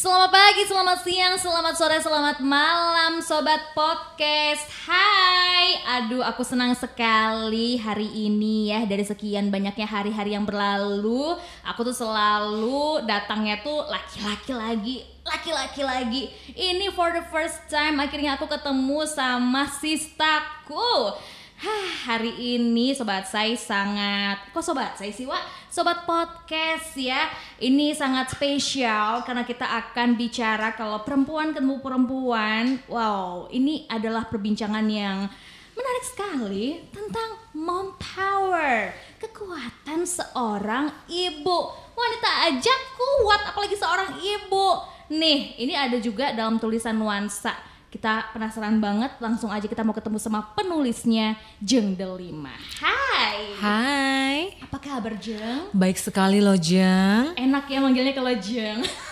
Selamat pagi, selamat siang, selamat sore, selamat malam Sobat Podcast. Hai, aduh aku senang sekali hari ini ya Dari sekian banyaknya hari-hari yang berlalu Aku tuh selalu datangnya tuh laki-laki lagi Laki-laki lagi. Ini for the first time akhirnya aku ketemu sama sistaku Hah, hari ini sobat saya sangat kok sobat saya sih Wak? Sobat podcast ya. Ini sangat spesial karena kita akan bicara kalau perempuan ketemu perempuan. Wow, ini adalah perbincangan yang menarik sekali tentang mom power, kekuatan seorang ibu. Wanita aja kuat apalagi seorang ibu. Nih, ini ada juga dalam tulisan nuansa kita penasaran banget, langsung aja kita mau ketemu sama penulisnya Jeng Delima. Hai. Hai. Apa kabar Jeng? Baik sekali loh Jeng. Enak ya manggilnya kalau Jeng.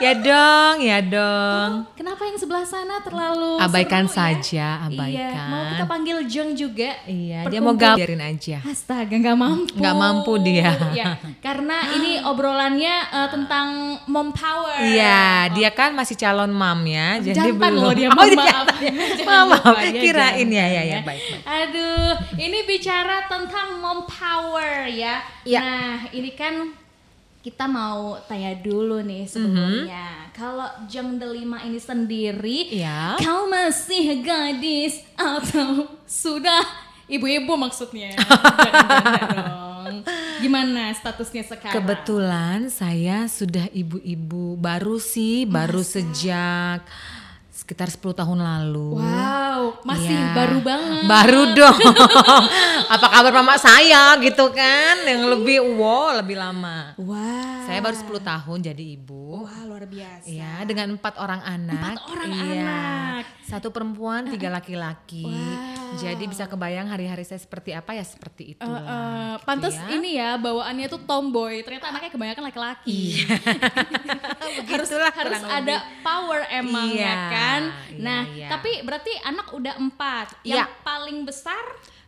ya dong, ya dong. Oh, kenapa yang sebelah sana terlalu abaikan seru, saja, ya? abaikan. Iya, mau kita panggil Jeng juga. Iya, dia mau biarin aja. Astaga, nggak mampu. Nggak mampu dia. ya, karena ini obrolannya uh, tentang mom power. Iya, dia kan masih calon mam ya, jadi Jantan belum. loh dia, oh, maaf. Jangan maaf, dia kirain ya, ya, jantan ya, baik, baik. Aduh, ini bicara tentang mom power ya. Iya. Nah, ini kan kita mau tanya dulu nih sebelumnya. Kalau Jeng Delima ini sendiri, Iya. kau masih gadis atau sudah ibu-ibu maksudnya? Dong. Gimana statusnya sekarang? Kebetulan saya sudah ibu-ibu baru sih, baru sejak sekitar 10 tahun lalu. Wow, masih Iya. baru banget. Baru dong. Apa kabar mama saya gitu kan? Yang lebih wow, lebih lama. Wah. Saya baru 10 tahun jadi ibu. Wah, luar biasa. Iya, dengan empat orang anak. Empat orang iya. anak. Satu perempuan, tiga laki-laki. Wow. Jadi bisa kebayang hari-hari saya seperti apa ya seperti itu. Eh, eh, pantes ya. ini ya bawaannya tuh tomboy. Ternyata anaknya kebanyakan laki-laki. harus Begitulah harus kurang ada power emang Iya, ya kan. Iya, Nah, iya. tapi berarti anak udah empat. Iya. Yang paling besar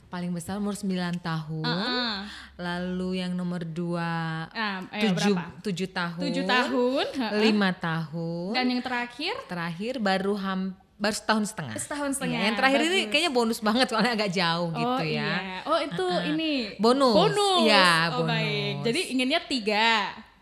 Paling besar umur 9 tahun. Heeh. Lalu yang nomor dua eh, tujuh, tujuh tahun. Tujuh tahun. heeh. Lima tahun. Dan yang terakhir terakhir baru ham baru setahun setengah. Setahun setengah, Iya, yang terakhir ini bagus. kayaknya bonus banget soalnya agak jauh gitu oh, ya. Iya. Oh itu ini Bonus. Bonus. Iya, oh, bonus. baik. Jadi inginnya tiga.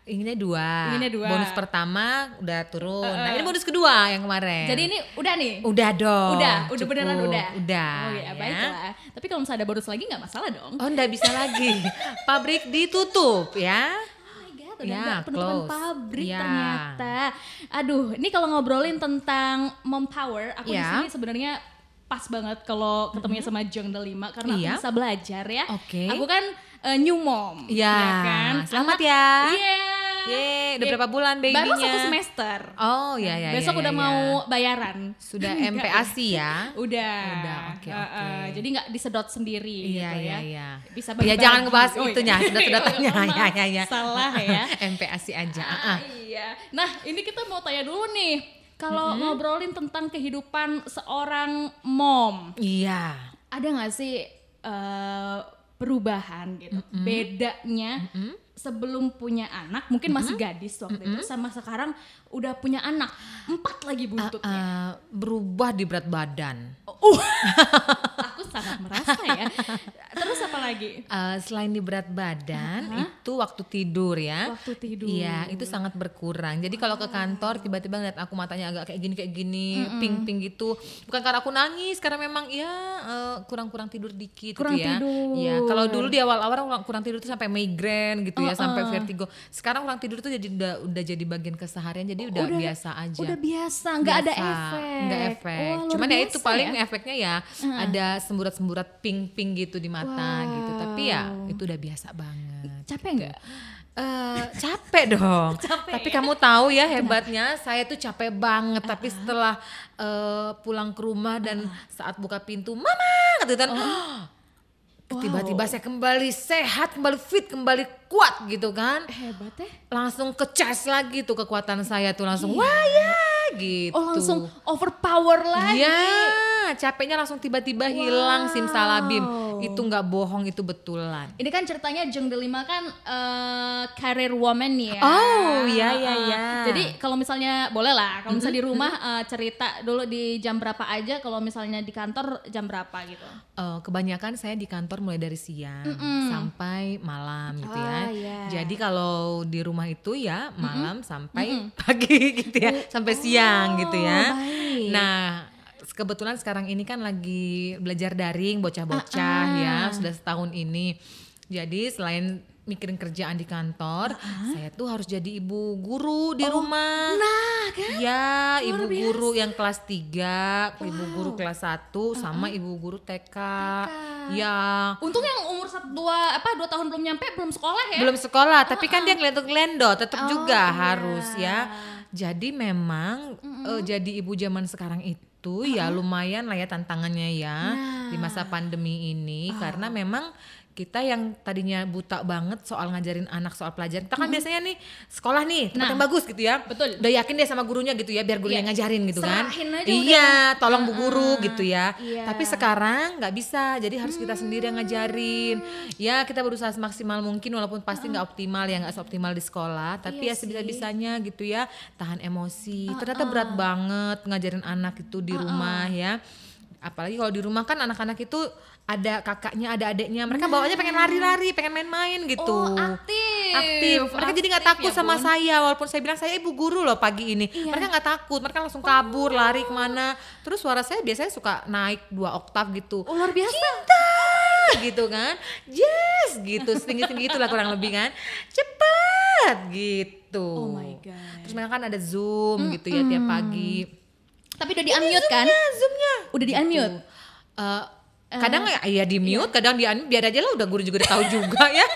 Inginnya dua. Inginnya dua. Bonus pertama udah turun. Nah ini bonus kedua yang kemarin. Jadi ini udah nih. udah dong. Udah, udah cukup. beneran udah. Udah. Oh ya, baiklah. Tapi kalau misalnya ada bonus lagi nggak masalah dong. Oh nggak bisa lagi. Pabrik ditutup ya. Oh my god, udah ada penutupan close. pabrik Ya. ternyata. Aduh, ini kalau ngobrolin tentang mom power, aku di Ya. sini sebenarnya pas banget kalau ketemunya sama Jeng Delima karena Iya. aku bisa belajar ya. Oke. Aku kan eh, new mom, Iya. kan? Selamat Anak- ya. Iya. Yeay, udah Iya. berapa bulan babynya? Baru satu semester. Oh ya ya. Besok ya, udah ya, mau ya. bayaran. Sudah MPASI ya. Udah. Udah, oke, Eh, oke. eh, Jadi nggak disedot sendiri Iya gitu iya ya. iya. Bisa Ya bagi-bagi. jangan ngebahas Oh, iya. itunya, sedot-sedotnya. Maaf, ya ya ya. Salah ya. MPASI aja. ah, Ah, ah. iya. Nah, ini kita mau tanya dulu nih. Kalau ngobrolin tentang kehidupan seorang mom, Iya. ada nggak sih eh, perubahan gitu? Bedanya sebelum punya anak, mungkin masih gadis waktu itu, sama sekarang udah punya anak, empat lagi buntutnya. Eh, berubah di berat badan. Uh, aku sangat merasa ya. Lagi? Eh, selain di berat badan, itu waktu tidur ya. Waktu tidur. Iya, itu sangat berkurang. Jadi kalau ke kantor tiba-tiba ngeliat aku matanya agak kayak gini kayak gini, pink-pink gitu. Bukan karena aku nangis, karena memang ya eh, kurang-kurang tidur dikit Kurang gitu ya. tidur. Iya, kalau dulu di awal-awal kurang, tidur tuh sampai migrain gitu ya, sampai vertigo. Sekarang kurang tidur tuh jadi udah udah jadi bagian keseharian, jadi udah, biasa aja. Udah biasa, nggak ada efek. nggak efek. Luar Cuman ya itu paling ya. efeknya ya ada semburat-semburat pink-pink gitu di mata gitu. Tapi ya itu udah biasa banget. Capek nggak? Eh capek dong. tapi kamu tahu ya hebatnya saya tuh capek banget. Tapi setelah eh, pulang ke rumah dan saat buka pintu, mama gitu kan. Tiba-tiba saya kembali sehat, kembali fit, kembali kuat gitu kan. Hebat ya. Langsung kecas lagi tuh kekuatan saya tuh langsung wah ya gitu. Oh langsung overpower lagi. Iya, capeknya langsung tiba-tiba hilang simsalabim. itu nggak bohong itu betulan. Ini kan ceritanya Jeng Delima kan eh career woman ya. Oh, iya, iya, Heeh. iya. Jadi kalau misalnya boleh lah, kalau misalnya di rumah eh, cerita dulu di jam berapa aja, kalau misalnya di kantor jam berapa gitu. Eh, kebanyakan saya di kantor mulai dari siang sampai malam gitu ya. Ah, iya. Jadi kalau di rumah itu ya malam sampai pagi gitu ya, sampai siang gitu ya. Oh, baik. Nah, kebetulan sekarang ini kan lagi belajar daring bocah-bocah Ah, ya, sudah setahun ini. Jadi selain mikirin kerjaan di kantor, saya tuh harus jadi ibu guru di rumah. Oh, Nah, kan? Ya, ibu guru yang kelas 3, ibu guru kelas 1 sama ibu guru TK. Ya. Untung yang umur satu dua apa dua tahun belum nyampe belum sekolah ya. Belum sekolah, tapi kan dia ngelendok-ngelendok, tetap Oh, juga iya. harus ya. Jadi memang eh, jadi ibu zaman sekarang itu ya lumayan lah ya tantangannya ya Nah. di masa pandemi ini. Karena memang kita yang tadinya buta banget soal ngajarin anak soal pelajaran. Kita kan biasanya nih sekolah nih tempat Nah. yang bagus gitu ya. Betul. Udah yakin deh sama gurunya gitu ya biar gurunya Iya. ngajarin gitu kan. Serahin aja Iya, udah. tolong bu guru gitu ya. Iya. Tapi sekarang nggak bisa. Jadi harus kita sendiri yang ngajarin. Ya, kita berusaha semaksimal mungkin walaupun pasti nggak optimal ya nggak seoptimal di sekolah, tapi Iya ya sebisa-bisanya gitu ya. Tahan emosi. Ternyata berat banget ngajarin anak itu di rumah ya. Apalagi kalau di rumah kan anak-anak itu ada kakaknya, ada adiknya. Mereka bawaannya pengen lari-lari, pengen main-main gitu Oh, aktif. aktif. Mereka jadi nggak Aktif takut ya, sama Bun. saya walaupun saya bilang saya ibu guru loh pagi ini. Iya. Mereka nggak takut, mereka langsung kabur, lari ke mana. Terus suara saya biasanya suka naik dua oktav gitu. Oh, luar biasa. Cinta gitu kan. Yes gitu, setinggi-tinggi itulah kurang lebih kan. Cepet gitu. Oh my God. Terus mereka kan ada Zoom gitu ya tiap pagi. Tapi udah di unmute kan? Ya, Zoomnya. Udah di unmute. Eh, kadang ya, ya di mute, kadang di unmute, biar aja lah udah guru juga udah tahu juga ya.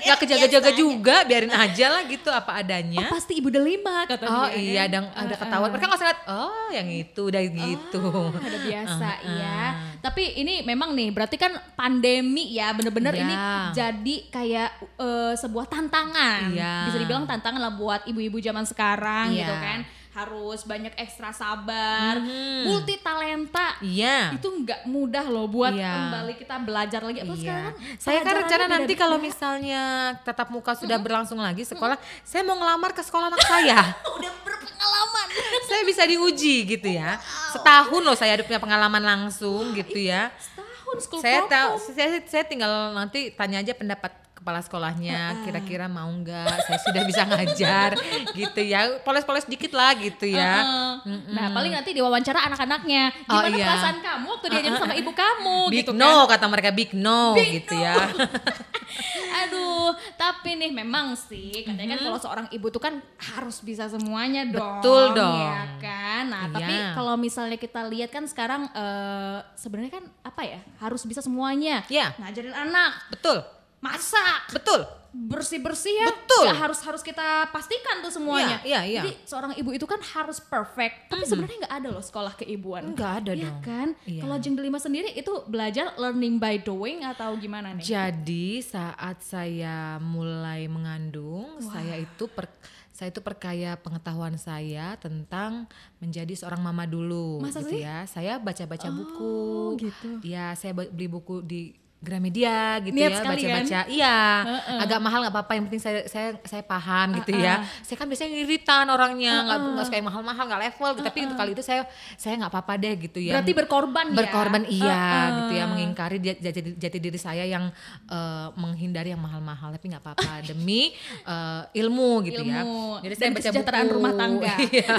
Nggak kejaga-jaga juga, biarin aja lah gitu apa adanya. Oh, pasti ibu delima kata Oh dia. iya, kan? dan ada ketahuan. Mereka nggak lihat, oh yang itu udah gitu. Ah, udah biasa Uh, uh. ya. Tapi ini memang nih berarti kan pandemi ya bener-bener Iya. ini jadi kayak eh, sebuah tantangan. Iya. Bisa dibilang tantangan lah buat ibu-ibu zaman sekarang Iya. gitu kan. Harus banyak ekstra sabar, Mhm. multi talenta. Iya. Itu nggak mudah loh buat Iya. kembali kita belajar lagi. Apa sekarang Iya. kan Saya kan rencana nanti kalau misalnya tatap muka sudah berlangsung lagi sekolah, saya mau ngelamar ke sekolah anak saya. udah berpengalaman. saya bisa diuji gitu ya. Setahun loh saya ada punya pengalaman langsung gitu ya. Setahun school saya tahu saya, saya tinggal nanti tanya aja pendapat kepala sekolahnya kira-kira mau nggak saya sudah bisa ngajar gitu ya poles-poles dikit lah gitu ya Heeh. Nah, paling nanti diwawancara anak-anaknya. Oh, Gimana iya. perasaan kamu waktu diajarin sama ibu kamu big gitu no kan? kata mereka big no Big gitu no. ya Aduh, tapi nih memang sih katanya kan kalau seorang ibu tuh kan harus bisa semuanya dong. Mm-hmm. Betul dong. Ya kan? Nah, tapi Iya. kalau misalnya kita lihat kan sekarang eh, sebenarnya kan apa ya? Harus bisa semuanya. Iya. Ngajarin anak, betul masak, betul bersih-bersih ya. Betul. Nggak harus harus kita pastikan tuh semuanya. Iya, iya, iya. Jadi seorang ibu itu kan harus perfect. Tapi sebenarnya nggak ada loh sekolah keibuan. Enggak ada Iya dong kan? Iya. Kalau Jeng Delima sendiri itu belajar learning by doing atau gimana nih? jadi saat saya mulai mengandung saya itu per saya itu perkaya pengetahuan saya tentang menjadi seorang mama dulu Masa gitu sih? ya saya baca-baca buku gitu. ya saya beli buku di Gramedia gitu Niat ya sekali kan? baca-baca iya Heeh. agak mahal nggak apa-apa yang penting saya saya saya paham gitu Heeh. ya saya kan biasanya iritan orangnya nggak nggak suka yang mahal-mahal nggak level gitu. tapi untuk kali itu saya saya nggak apa-apa deh gitu ya Berarti berkorban ya? berkorban iya Heeh. gitu ya mengingkari jati, jati diri saya yang eh, menghindari yang mahal-mahal tapi nggak apa-apa demi eh, ilmu gitu ya Ilmu jadi dan saya baca kesejahteraan buku rumah tangga. Iya,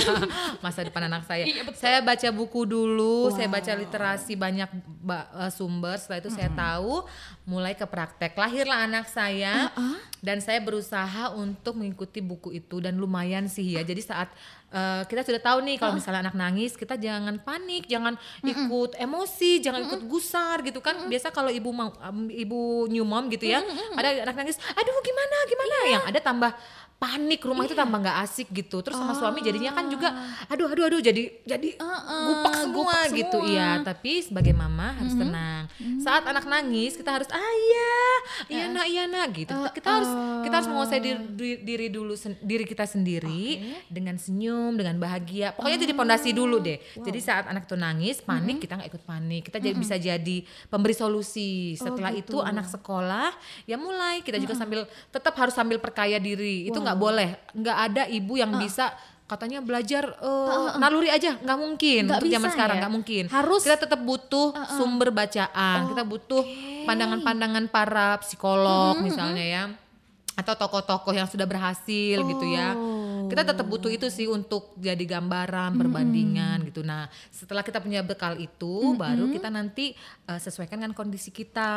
masa depan anak saya Iya, betul. saya baca buku dulu saya Wow. baca literasi banyak ba- eh, sumber setelah itu saya tahu mulai ke praktek. Lahirlah anak saya dan saya berusaha untuk mengikuti buku itu dan lumayan sih ya. Jadi saat eh, kita sudah tahu nih kalau misalnya anak nangis kita jangan panik jangan ikut emosi jangan ikut gusar gitu kan. Biasa kalau ibu mau em, ibu new mom gitu ya ada anak nangis aduh gimana gimana? Yang ada tambah panik rumah itu tambah nggak asik gitu. Terus sama suami jadinya kan juga Ah. aduh aduh aduh jadi jadi Heeh, gupak semua gupak gitu. Semua. iya tapi sebagai mama harus tenang. Saat anak nangis kita harus ayah iya nak iya nak gitu. Kita, kita harus kita harus menguasai diri, diri- dulu sen- diri kita sendiri dengan senyum dengan bahagia. Pokoknya jadi pondasi dulu deh. Jadi saat anak itu nangis panik kita nggak ikut panik. Kita jadi bisa jadi pemberi solusi. Setelah itu anak sekolah ya mulai. Kita juga sambil tetap harus sambil perkaya diri. Itu nggak boleh. Nggak ada ibu yang bisa katanya belajar eh, naluri aja. Nggak mungkin Nggak untuk zaman sekarang ya? nggak mungkin. Harus- kita tetap butuh sumber bacaan. Kita butuh pandangan-pandangan para psikolog misalnya ya. Atau tokoh-tokoh yang sudah berhasil gitu ya kita tetap butuh itu sih untuk jadi gambaran perbandingan gitu. Nah setelah kita punya bekal itu baru kita nanti eh, sesuaikan dengan kondisi kita.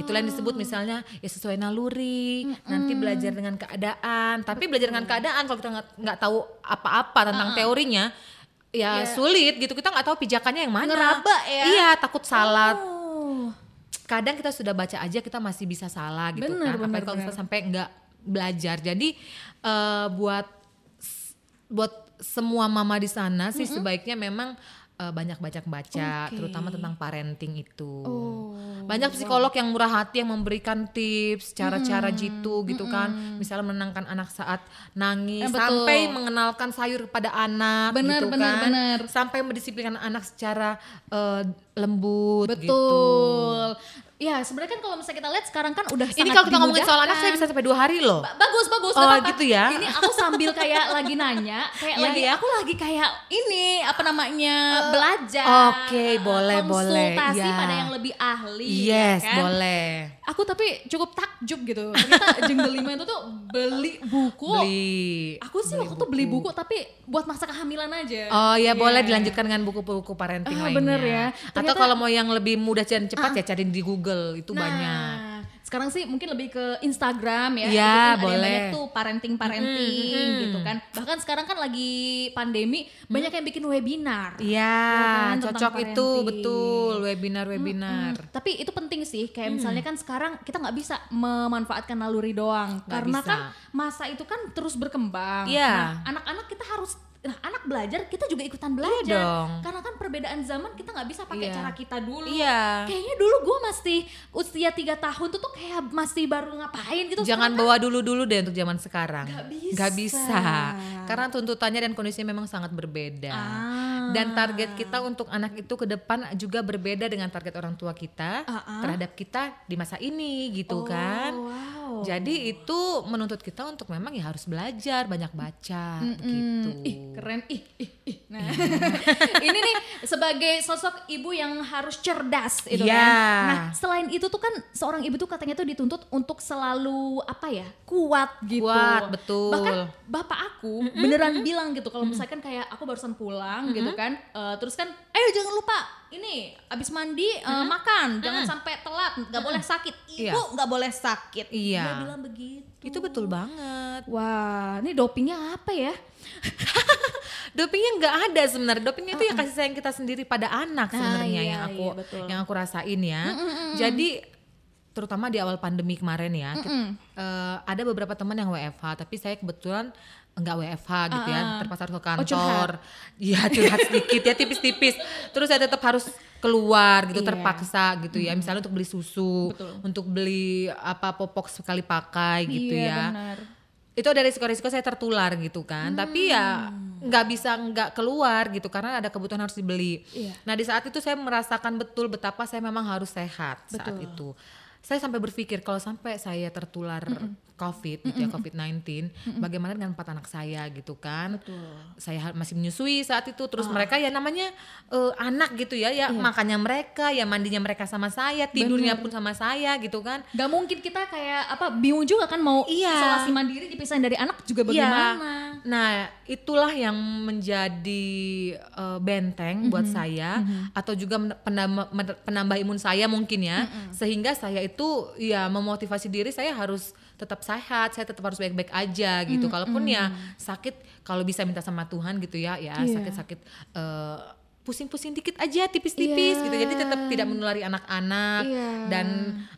Itulah yang disebut misalnya ya sesuai naluri nanti belajar dengan keadaan. Tapi belajar dengan keadaan kalau kita nggak tahu apa-apa tentang teorinya ya sulit gitu. Kita nggak tahu pijakannya yang mana. Ngeraba ya? iya takut salah. Oh. kadang kita sudah baca aja kita masih bisa salah gitu Bener, kan. Bener, apalagi kalau kita sampai nggak belajar. Jadi eh, buat buat semua mama di sana sih sebaiknya memang eh, banyak baca-baca Oke. terutama tentang parenting itu. Oh, banyak psikolog yang murah hati yang memberikan tips cara-cara jitu gitu kan. Misalnya menenangkan anak saat nangis Eh, betul. sampai mengenalkan sayur kepada anak Bener, gitu bener, kan. bener. sampai mendisiplinkan anak secara eh, lembut gitu Betul. Ya sebenarnya kan kalau misalnya kita lihat sekarang kan udah Ini kalau kita ngomongin soal anak saya bisa sampai dua hari loh. Ba- bagus bagus Oh, apa-apa. gitu ya. ini aku sambil kayak lagi nanya kayak Iya, lagi iya. aku lagi kayak ini apa namanya belajar oke, boleh, boleh, konsultasi iya. pada yang lebih ahli Yes, ya kan? boleh. Aku tapi cukup takjub gitu ternyata jeng delima itu tuh beli buku Beli. aku sih waktu itu beli buku tapi buat masa kehamilan aja Oh ya Iya. boleh dilanjutkan dengan buku-buku parenting Ah, lainnya. bener ya. Atau Ternyata- kalau mau yang lebih mudah dan cepat ya cari di Google itu banyak. Sekarang sih mungkin lebih ke Instagram ya. Iya, Itu kan ada boleh. banyak tuh parenting-parenting gitu kan. Bahkan sekarang kan lagi pandemi banyak yang bikin webinar. Iya, kan, cocok itu betul webinar-webinar. Tapi itu penting sih, kayak misalnya kan sekarang kita nggak bisa memanfaatkan naluri doang, karena bisa. kan masa itu kan terus berkembang. Iya. Nah, anak-anak kita harus, nah anak belajar kita juga ikutan belajar, dong. karena kan perbedaan zaman kita nggak bisa pakai Iya. cara kita dulu. Iya. Kayaknya dulu gue masih usia tiga tahun tuh tuh kayak masih baru ngapain gitu. Jangan Sekarang bawa dulu-dulu deh untuk zaman sekarang. Nggak bisa. Nggak bisa. Karena tuntutannya dan kondisinya memang sangat berbeda. Ah. Dan target kita untuk anak itu ke depan juga berbeda dengan target orang tua kita Ah, ah. terhadap kita di masa ini gitu kan. Oh, wow. Jadi itu menuntut kita untuk memang ya harus belajar, banyak baca begitu. Hmm, ih keren ih ih ih nah ini nih sebagai sosok ibu yang harus cerdas itu Iya. kan nah selain itu tuh kan seorang ibu tuh katanya tuh dituntut untuk selalu apa ya kuat gitu Kuat, betul. bahkan bapak aku beneran bilang gitu kalau misalkan kayak aku barusan pulang gitu kan eh, terus kan ayo jangan lupa ini abis mandi eh, makan jangan sampai telat nggak boleh sakit Iya. ibu nggak boleh sakit Iya. dia bilang begitu Itu betul banget. Wah, ini dopingnya apa ya? Dopingnya nggak ada sebenarnya. Dopingnya itu ya kasih sayang kita sendiri pada anak sebenarnya iya, yang aku iya, betul. yang aku rasain ya. Jadi terutama di awal pandemi kemarin ya, kita- eh, ada beberapa teman yang WFH, tapi saya kebetulan enggak WFH gitu ya, terpaksa harus ke curhat. kantor. Iya, curhat sedikit ya tipis-tipis. Terus saya tetap harus keluar gitu Iya. terpaksa gitu ya, misalnya untuk beli susu, Betul. untuk beli apa popok sekali pakai gitu Iya, ya benar. itu ada risiko-risiko saya tertular gitu kan tapi ya nggak bisa nggak keluar gitu karena ada kebutuhan harus dibeli Iya. nah di saat itu saya merasakan betul betapa saya memang harus sehat saat Betul. itu saya sampai berpikir kalau sampai saya tertular COVID gitu ya COVID-19 bagaimana dengan empat anak saya gitu kan Betul. saya masih menyusui saat itu terus Ah. mereka ya namanya eh, anak gitu ya Iya. ya makannya mereka ya mandinya mereka sama saya tidurnya pun sama saya gitu kan Gak mungkin kita kayak apa bingung juga kan mau Iya. isolasi mandiri dipisahin dari anak juga Iya. bagaimana? Nah, itulah yang menjadi eh, benteng buat Mhm. saya atau juga penambah, penambah imun saya mungkin ya. Sehingga saya itu ya memotivasi diri saya harus tetap sehat, saya tetap harus baik-baik aja gitu. Kalaupun ya sakit kalau bisa minta sama Tuhan gitu ya, ya Iya. sakit-sakit eh, pusing-pusing dikit aja tipis-tipis Iya. gitu jadi tetap tidak menulari anak-anak Iya. dan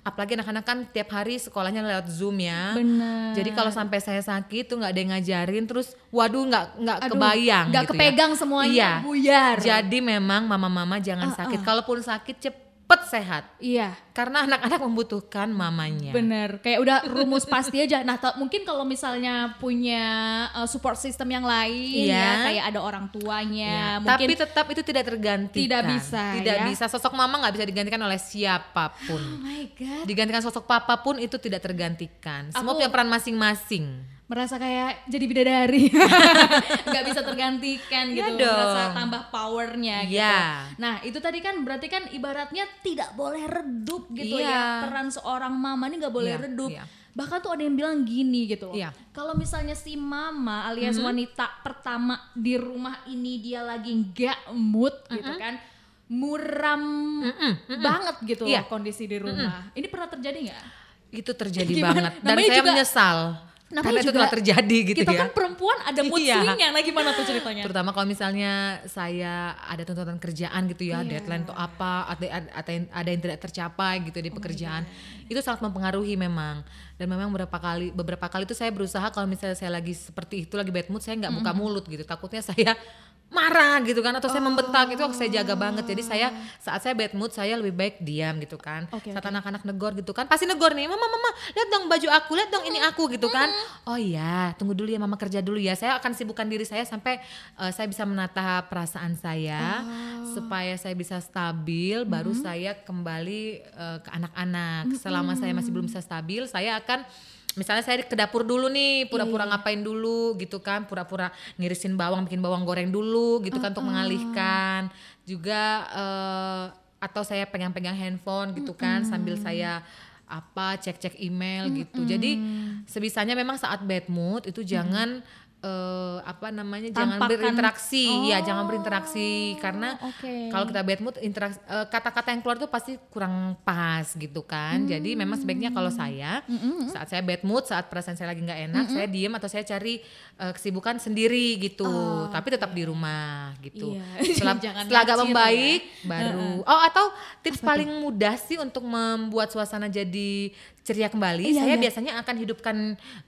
apalagi anak-anak kan tiap hari sekolahnya lewat zoom ya Bener. jadi kalau sampai saya sakit tuh nggak ada yang ngajarin terus waduh nggak nggak kebayang nggak gitu ya. kepegang semuanya iya. buyar jadi memang mama-mama jangan sakit kalaupun sakit cepet sehat iya karena anak-anak membutuhkan mamanya Bener, kayak udah rumus pasti aja. Nah, mungkin kalau misalnya punya uh, support system yang lain Iya. ya, kayak ada orang tuanya, Ya, mungkin tapi tetap itu tidak tergantikan. Tidak bisa, Tidak ya. bisa. Sosok mama nggak bisa digantikan oleh Oh siapa pun. my god, Digantikan sosok papa pun itu tidak tergantikan. Semua Aku- punya peran masing-masing. Merasa kayak jadi bidadari, nggak bisa tergantikan Iya gitu, dong. merasa tambah powernya gitu. Iya. Nah, itu tadi kan berarti kan ibaratnya tidak boleh redup gitu Iya. ya, peran seorang mama ini nggak boleh Iya, redup. iya. Bahkan tuh ada yang bilang gini gitu. loh. Iya. Kalau misalnya si mama alias Mm-hmm. wanita pertama di rumah ini dia lagi nggak mood gitu kan. Muram banget gitu Iya. loh kondisi di rumah. Ini pernah terjadi nggak? Itu terjadi Gimana? banget dan Namanya saya juga- menyesal. Namanya Karena itu telah terjadi gitu Kita ya. kan perempuan ada mood Iya. swingnya. Nah gimana tuh ceritanya? Terutama kalau misalnya saya ada tuntutan kerjaan gitu ya, Iya. deadline atau apa, ada, ada, yang, ada yang tidak tercapai gitu di Oh pekerjaan, itu sangat mempengaruhi memang. Dan memang beberapa kali, beberapa kali itu saya berusaha kalau misalnya saya lagi seperti itu, lagi bad mood, saya nggak buka mulut gitu. Takutnya saya marah gitu kan, atau saya membentak itu saya jaga banget. Jadi saya saat saya bad mood, saya lebih baik diam gitu kan. Oke, saat anak-anak negor gitu kan, pasti negor nih, mama mama, lihat dong baju aku, lihat dong ini aku gitu kan. Oh iya, tunggu dulu ya mama kerja dulu ya. Saya akan sibukkan diri saya sampai eh, saya bisa menata perasaan saya supaya saya bisa stabil. Baru saya kembali eh, ke anak-anak. Selama saya masih belum bisa stabil, saya akan Misalnya saya ke dapur dulu nih, pura-pura ngapain dulu gitu kan, pura-pura ngirisin bawang, bikin bawang goreng dulu gitu kan untuk mengalihkan. Juga eh, atau saya pegang-pegang handphone gitu kan sambil saya apa cek-cek email gitu. Jadi sebisanya memang saat bad mood itu jangan eh, apa namanya jangan Tampakkan- berinteraksi, ya jangan Oh, berinteraksi karena oke. kalau kita bad mood interaksi eh, kata-kata yang keluar tuh pasti kurang pas gitu kan. Jadi memang sebaiknya kalau saya saat saya bad mood, saat perasaan saya lagi nggak enak, saya diem atau saya cari eh, kesibukan sendiri gitu. Tapi tetap di rumah gitu. Iya. Setelah, Jangan setelah agak ngacir membaik baru. Oh atau tips paling mudah sih untuk membuat suasana jadi ceria kembali, Iya, saya iya. biasanya akan hidupkan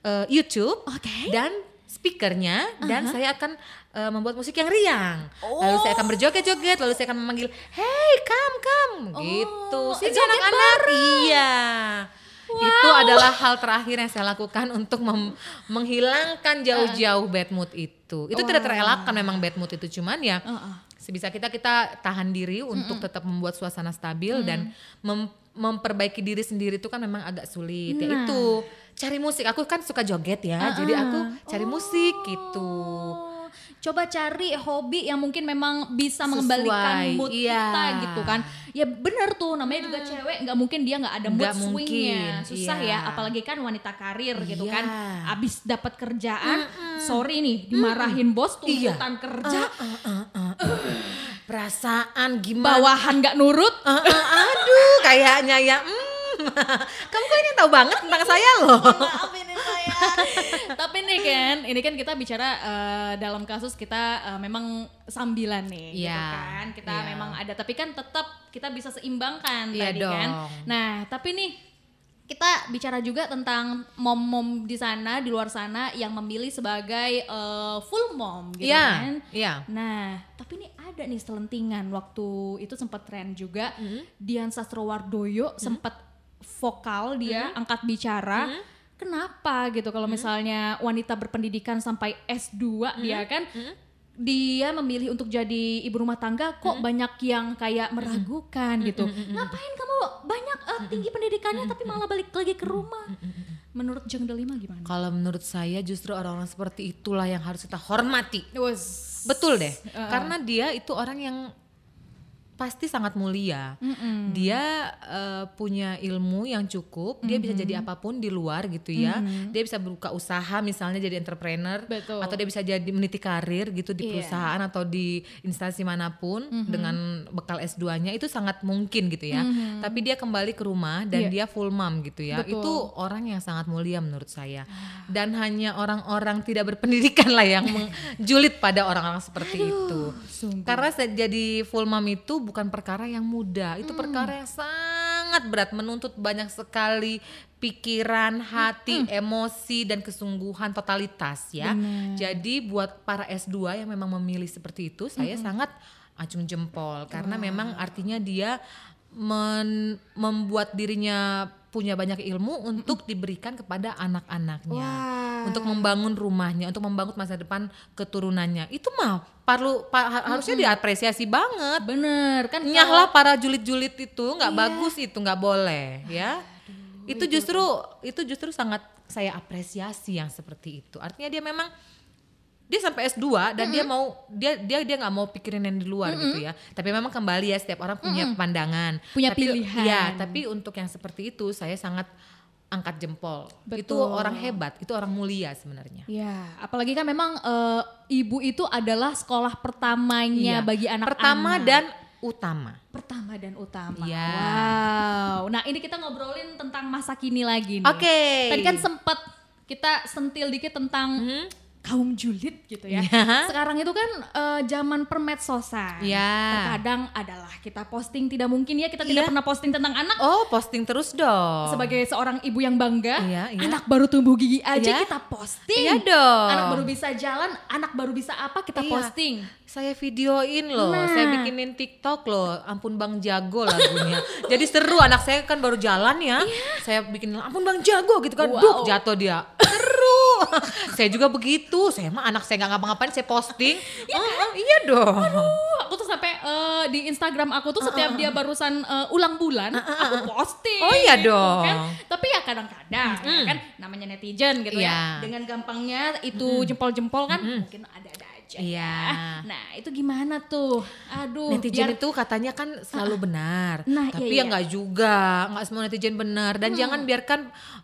eh, YouTube Oke. dan speakernya dan saya akan eh, membuat musik yang riang. Lalu saya akan berjoget-joget, lalu saya akan memanggil, "Hey, come, come." gitu. Oh, Sini joget anak-anak. Iya. Itu adalah hal terakhir yang saya lakukan untuk mem- menghilangkan jauh-jauh bad mood itu. Itu tidak terelakkan memang bad mood itu cuman ya Heeh. sebisa kita kita tahan diri untuk tetap membuat suasana stabil dan mem- memperbaiki diri sendiri itu kan memang agak sulit Nah. yaitu cari musik aku kan suka joget ya jadi aku cari musik gitu Oh, Coba cari hobi yang mungkin memang bisa mengembalikan Sesuai, mood iya. kita gitu kan. Ya bener tuh namanya juga cewek nggak mungkin dia nggak ada mood swingnya. mungkin, Susah iya. ya apalagi kan wanita karir gitu Iya. kan. Abis dapat kerjaan, sorry nih dimarahin bos Iya. tuntutan kerja, perasaan gimana bawahan nggak nurut. Eh, eh, aduh kayaknya ya hmm. kamu kayaknya tahu banget tentang saya loh Maaf ini saya. Tapi nih kan, ini kan kita bicara eh, dalam kasus kita eh, memang sambilan nih, gitu Iya, kan. Kita iya. memang ada, tapi kan tetap kita bisa seimbangkan Iya tadi kan. dong. Nah, tapi nih kita bicara juga tentang mom-mom di sana, di luar sana yang memilih sebagai eh, full mom gitu Iya, kan. iya. Nah, tapi ini ada nih selentingan waktu itu sempat tren juga. Hmm. Dian Sastrowardoyo sempat vokal dia Hmm. angkat bicara. Kenapa gitu kalau misalnya wanita berpendidikan sampai S2 Hmm. dia kan dia memilih untuk jadi ibu rumah tangga kok Hmm. banyak yang kayak meragukan gitu. Ngapain kamu banyak eh, tinggi pendidikannya tapi malah balik lagi ke rumah? Menurut Jeng Delima gimana? kalau menurut saya justru orang-orang seperti itulah yang harus kita hormati Was betul deh Uh-uh. karena dia itu orang yang pasti sangat mulia. Mm-mm. Dia eh, punya ilmu yang cukup, dia bisa jadi apa pun di luar gitu ya. Dia bisa buka usaha misalnya jadi entrepreneur Betul. atau dia bisa jadi meniti karir gitu di Iya. perusahaan atau di instansi mana pun dengan bekal S2-nya itu sangat mungkin gitu ya. Tapi dia kembali ke rumah dan Iya. dia full mom gitu ya. Betul. Itu orang yang sangat mulia menurut saya. Dan hanya orang-orang tidak berpendidikan lah yang menjulit pada orang-orang seperti itu. sungguh. Karena jadi full mom itu bukan perkara yang mudah, itu perkara yang sangat berat, menuntut banyak sekali pikiran, hati, emosi dan kesungguhan totalitas ya. Jadi buat para S2 yang memang memilih seperti itu, saya sangat acung jempol. Karena memang artinya dia men- membuat dirinya punya banyak ilmu untuk diberikan kepada anak-anaknya Wah. untuk membangun rumahnya, untuk membangun masa depan keturunannya. Itu mah perlu pa- ha- harusnya diapresiasi banget. Bener kan Nyahlah para julid-julid itu nggak bagus itu nggak boleh ya. iya, itu justru itu justru sangat saya apresiasi yang seperti itu. Artinya dia memang dia sampai S2 dan dia mau dia dia dia nggak mau pikirin yang di luar gitu ya. Tapi memang kembali ya setiap orang punya pandangan, Punya tapi, pilihan. Ya, tapi untuk yang seperti itu saya sangat angkat jempol. Itu Betul. orang hebat, itu orang mulia sebenarnya. Ya, apalagi kan memang eh, ibu itu adalah sekolah pertamanya Iya. bagi anak-anak. Pertama dan utama. pertama dan utama. Iya. Wow. Nah, ini kita ngobrolin tentang masa kini lagi nih. Oke. Tadi kan sempat kita sentil dikit tentang Hmm? Kaum julid gitu ya. Iya. Sekarang itu kan eh, zaman permedsosan. Iya. Terkadang adalah kita posting tidak mungkin ya kita tidak Iya. pernah posting tentang anak Oh, posting terus dong. sebagai seorang ibu yang bangga. Iya, iya. Anak baru tumbuh gigi aja Iya. kita posting. Iya dong. Anak baru bisa jalan, anak baru bisa apa kita Iya. posting. Saya videoin loh, Nah. saya bikinin TikTok loh, ampun Bang Jago lagunya. Jadi seru anak saya kan baru jalan ya, saya bikin ampun Bang Jago gitu kan, Wow. duk jatuh dia. Seru. saya juga begitu, saya mah anak saya nggak ngapa-ngapain saya posting. Oh, iya dong. Uh, aku tuh sampai eh, di Instagram aku tuh setiap dia barusan eh, ulang bulan, aku posting. Oh iya gitu dong. kan. Tapi ya kadang-kadang ya kan namanya netizen gitu ya. Iya. Dengan gampangnya itu jempol-jempol kan mungkin ada-ada aja. Iya. ya. Nah, itu gimana tuh? Aduh, netizen biar- itu katanya kan selalu benar, Nah, tapi iya, ya iya. nggak juga, nggak semua netizen benar dan jangan biarkan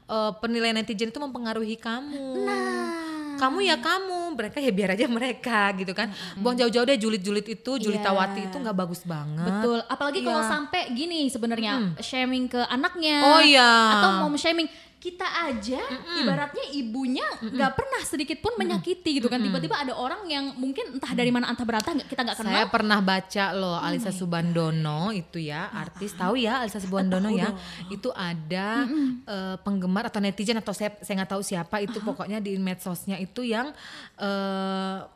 eh, penilaian netizen itu mempengaruhi kamu. Nah. Kamu ya kamu, mereka ya biar aja mereka gitu kan. Buang jauh-jauh deh julid-julid itu, julitawati Iya. itu nggak bagus banget. Betul, apalagi kalau Iya. sampai gini sebenarnya shaming ke anaknya. Oh iya. Atau mom shaming kita aja ibaratnya ibunya nggak pernah sedikit pun menyakiti gitu kan. Tiba-tiba ada orang yang mungkin entah dari mana entah berantah kita nggak kenal. Saya pernah baca loh Alisa Subandono itu ya artis. tahu ya Alisa Subandono ya? itu ada eh, penggemar atau netizen atau saya saya nggak tahu siapa itu pokoknya di medsosnya itu yang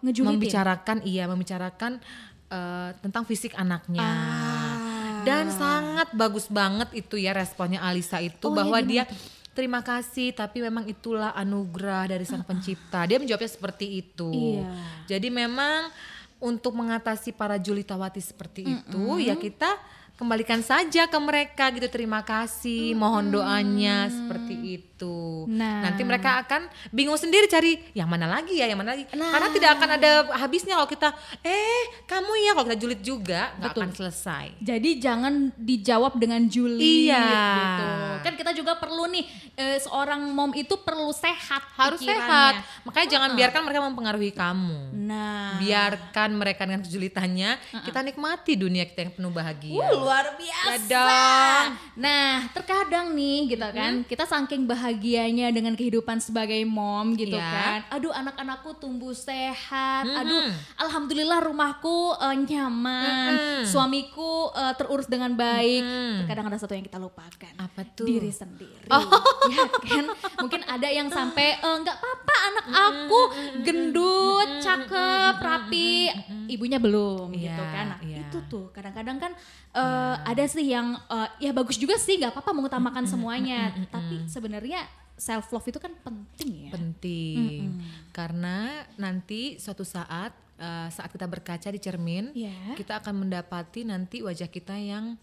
Ngejulitin? membicarakan iya membicarakan eh, tentang fisik anaknya. Ah. dan sangat bagus banget itu ya responnya Alisa itu Oh, bahwa iya, dia terima kasih tapi memang itulah anugerah dari sang pencipta. Dia menjawabnya seperti itu. Iya. jadi memang untuk mengatasi para julitawati seperti itu ya kita kembalikan saja ke mereka gitu. Terima kasih mohon doanya seperti itu Nah. nanti mereka akan bingung sendiri cari yang mana lagi ya yang mana lagi. Nah. karena tidak akan ada habisnya kalau kita eh kamu ya? Kalau kita julid juga nggak akan selesai. Jadi jangan dijawab dengan julid Iya. gitu. Kan kita juga perlu nih eh, seorang mom itu perlu sehat harus pikirannya. sehat. Makanya jangan biarkan mereka mempengaruhi kamu. Nah. Biarkan mereka dengan kejulitannya kita nikmati dunia kita yang penuh bahagia. Uh, luar biasa. Nah, terkadang nih gitu kan, kita saking bahagianya dengan kehidupan sebagai mom gitu Iya. kan. Aduh, anak-anakku tumbuh sehat. Aduh, alhamdulillah rumahku eh, nyaman. Suamiku eh, terurus dengan baik. Terkadang ada satu yang kita lupakan. Apa tuh? Diri sendiri. Ya kan? Mungkin ada yang sampai eh, nggak apa-apa anak aku gendut, cakep, rapi. Ibunya belum gitu Iya, kan. Nah, iya. Itu tuh. Kadang-kadang kan eh, ada sih yang eh, ya bagus juga sih nggak apa-apa mengutamakan semuanya. Tapi sebenarnya self love itu kan penting ya. Penting. Karena nanti suatu saat eh, saat kita berkaca di cermin Iya. kita akan mendapati nanti wajah kita yang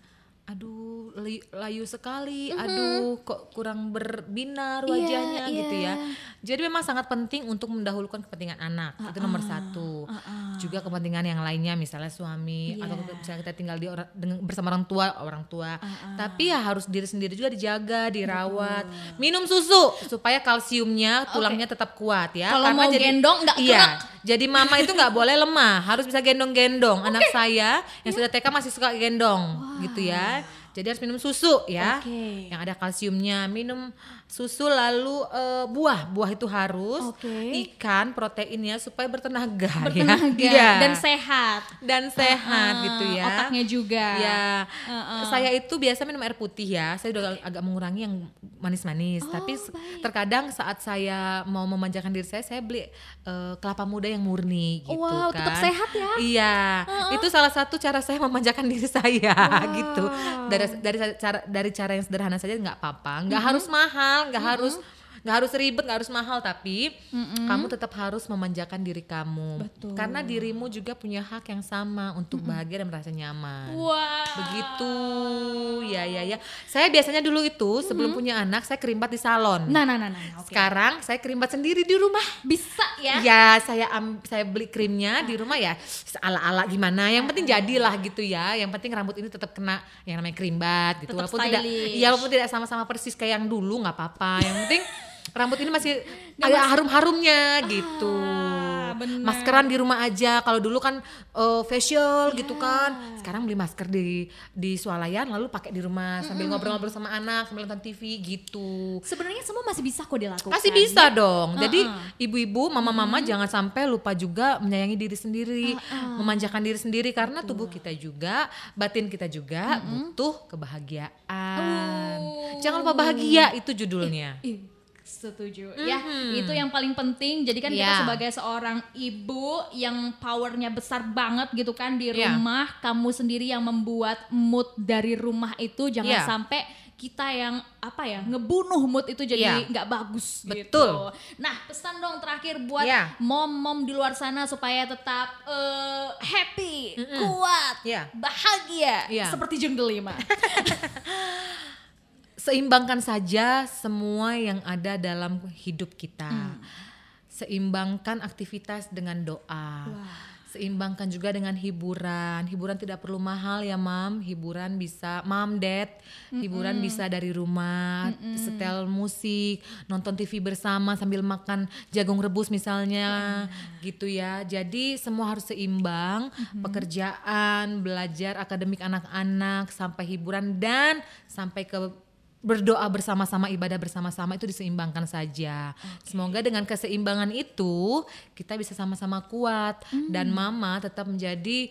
aduh layu sekali aduh kok kurang berbinar Iya, wajahnya iya. gitu ya. Jadi memang sangat penting untuk mendahulukan kepentingan anak itu nomor satu. Juga kepentingan yang lainnya misalnya suami Iya. atau misalnya kita tinggal di orang dengan bersama orang tua orang tua. Tapi ya harus diri sendiri juga dijaga dirawat minum susu supaya kalsiumnya tulangnya tetap kuat ya. Kalau mau gendong nggak iya kerak. jadi mama itu nggak boleh lemah harus bisa gendong-gendong. Anak saya yang sudah TK masih suka gendong gitu ya jadi harus minum susu ya Oke. yang ada kalsiumnya minum susu lalu eh, buah. Buah itu harus Oke. ikan proteinnya supaya bertenaga, Bertenaga. Ya dan sehat. dan sehat Ah, gitu ya. Otaknya juga. ya Heeh. saya itu biasa minum air putih ya. Saya udah agak mengurangi yang manis-manis. Oh, tapi se- terkadang saat saya mau memanjakan diri saya saya beli eh, kelapa muda yang murni gitu Wow, kan. tetap sehat ya. iya. Itu salah satu cara saya memanjakan diri saya gitu. Dari dari cara dari cara yang sederhana saja nggak apa-apa. Nggak harus mahal nggak harus nggak harus ribet nggak harus mahal tapi kamu tetap harus memanjakan diri kamu. Betul. karena dirimu juga punya hak yang sama untuk bahagia dan merasa nyaman. Wah. begitu. Ya ya ya. Saya biasanya dulu itu sebelum punya anak saya kerimbat di salon. Nah, nah, nah, nah. Oke. sekarang saya kerimbat sendiri di rumah. Bisa ya. ya saya am- saya beli krimnya di rumah ya ala ala gimana. Yang penting jadilah gitu ya. Yang penting rambut ini tetap kena yang namanya kerimbat gitu. Tetap walaupun tidak stylish. ya walaupun tidak sama-sama persis kayak yang dulu nggak apa-apa. Yang penting rambut ini masih agak harum-harumnya gitu. Ah, benar. maskeran di rumah aja. Kalau dulu kan eh, facial gitu kan. Sekarang beli masker di di swalayan lalu pakai di rumah sambil ngobrol-ngobrol sama anak sambil nonton TV gitu. Sebenarnya semua masih bisa kok dilakukan. masih bisa dong. Jadi Uh-uh. ibu-ibu, mama-mama jangan sampai lupa juga menyayangi diri sendiri, memanjakan diri sendiri karena tubuh kita juga, batin kita juga butuh kebahagiaan. Jangan lupa bahagia itu judulnya. Ih, setuju ya itu yang paling penting jadi kan kita Ya. sebagai seorang ibu yang powernya besar banget gitu kan di Ya. rumah kamu sendiri yang membuat mood dari rumah itu jangan Ya. sampai kita yang apa ya ngebunuh mood itu jadi Ya. nggak bagus Betul. gitu. Nah pesan dong terakhir buat mom-mom di luar sana supaya tetap eh, happy, kuat, Ya. bahagia Ya. seperti jeng delima. Seimbangkan saja semua yang ada dalam hidup kita. Seimbangkan aktivitas dengan doa. Seimbangkan juga dengan hiburan. Hiburan tidak perlu mahal ya, Mam. Hiburan bisa Mam, Dad. Hiburan bisa dari rumah, setel musik, nonton TV bersama sambil makan jagung rebus misalnya. Gitu ya. Jadi semua harus seimbang. Pekerjaan, belajar akademik anak-anak sampai hiburan dan sampai ke berdoa bersama-sama ibadah bersama-sama itu diseimbangkan saja. Semoga dengan keseimbangan itu kita bisa sama-sama kuat dan mama tetap menjadi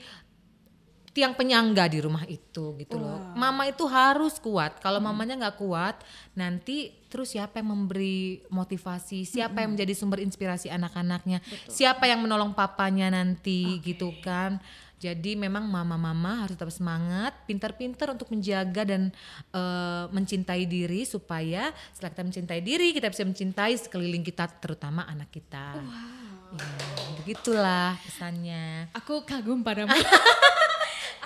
tiang penyangga di rumah itu gitu loh. Mama itu harus kuat. Kalau mamanya nggak kuat, nanti terus siapa yang memberi motivasi? Siapa yang menjadi sumber inspirasi anak-anaknya? Siapa yang menolong papanya nanti gitu kan? Jadi memang mama-mama harus tetap semangat, pintar-pintar untuk menjaga dan eh, mencintai diri supaya setelah kita mencintai diri, kita bisa mencintai sekeliling kita, terutama anak kita. Ya, begitulah pesannya. Aku kagum padamu.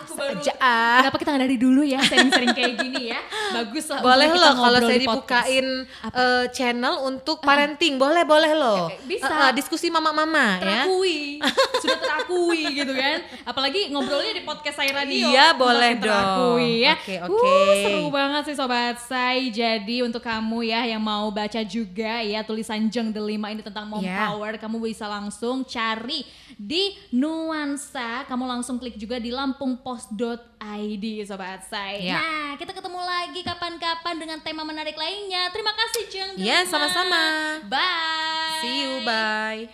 Aku baru Aja ah. Kenapa kita nggak dari dulu ya sering-sering kayak gini ya? Bagus lah. Boleh loh kalau saya di dibukain eh, channel untuk parenting, boleh boleh loh. Eh, bisa. Eh, eh, diskusi mama-mama ya. terakui, sudah terakui gitu kan. Apalagi ngobrolnya di podcast saya radio. Iya, boleh makin terakui dong. ya. Oke, Uh, oke. seru banget sih sobat saya. Jadi untuk kamu ya yang mau baca juga ya tulisan Jeng Delima ini tentang mom Ya. power, kamu bisa langsung cari di Nuansa. Kamu langsung klik juga di lampungpost.id sobat saya. Ya. Nah, kita ketemu lagi kapan-kapan dengan tema menarik lainnya. Terima kasih Jeng. Ya, sama-sama. Bye. See you, bye.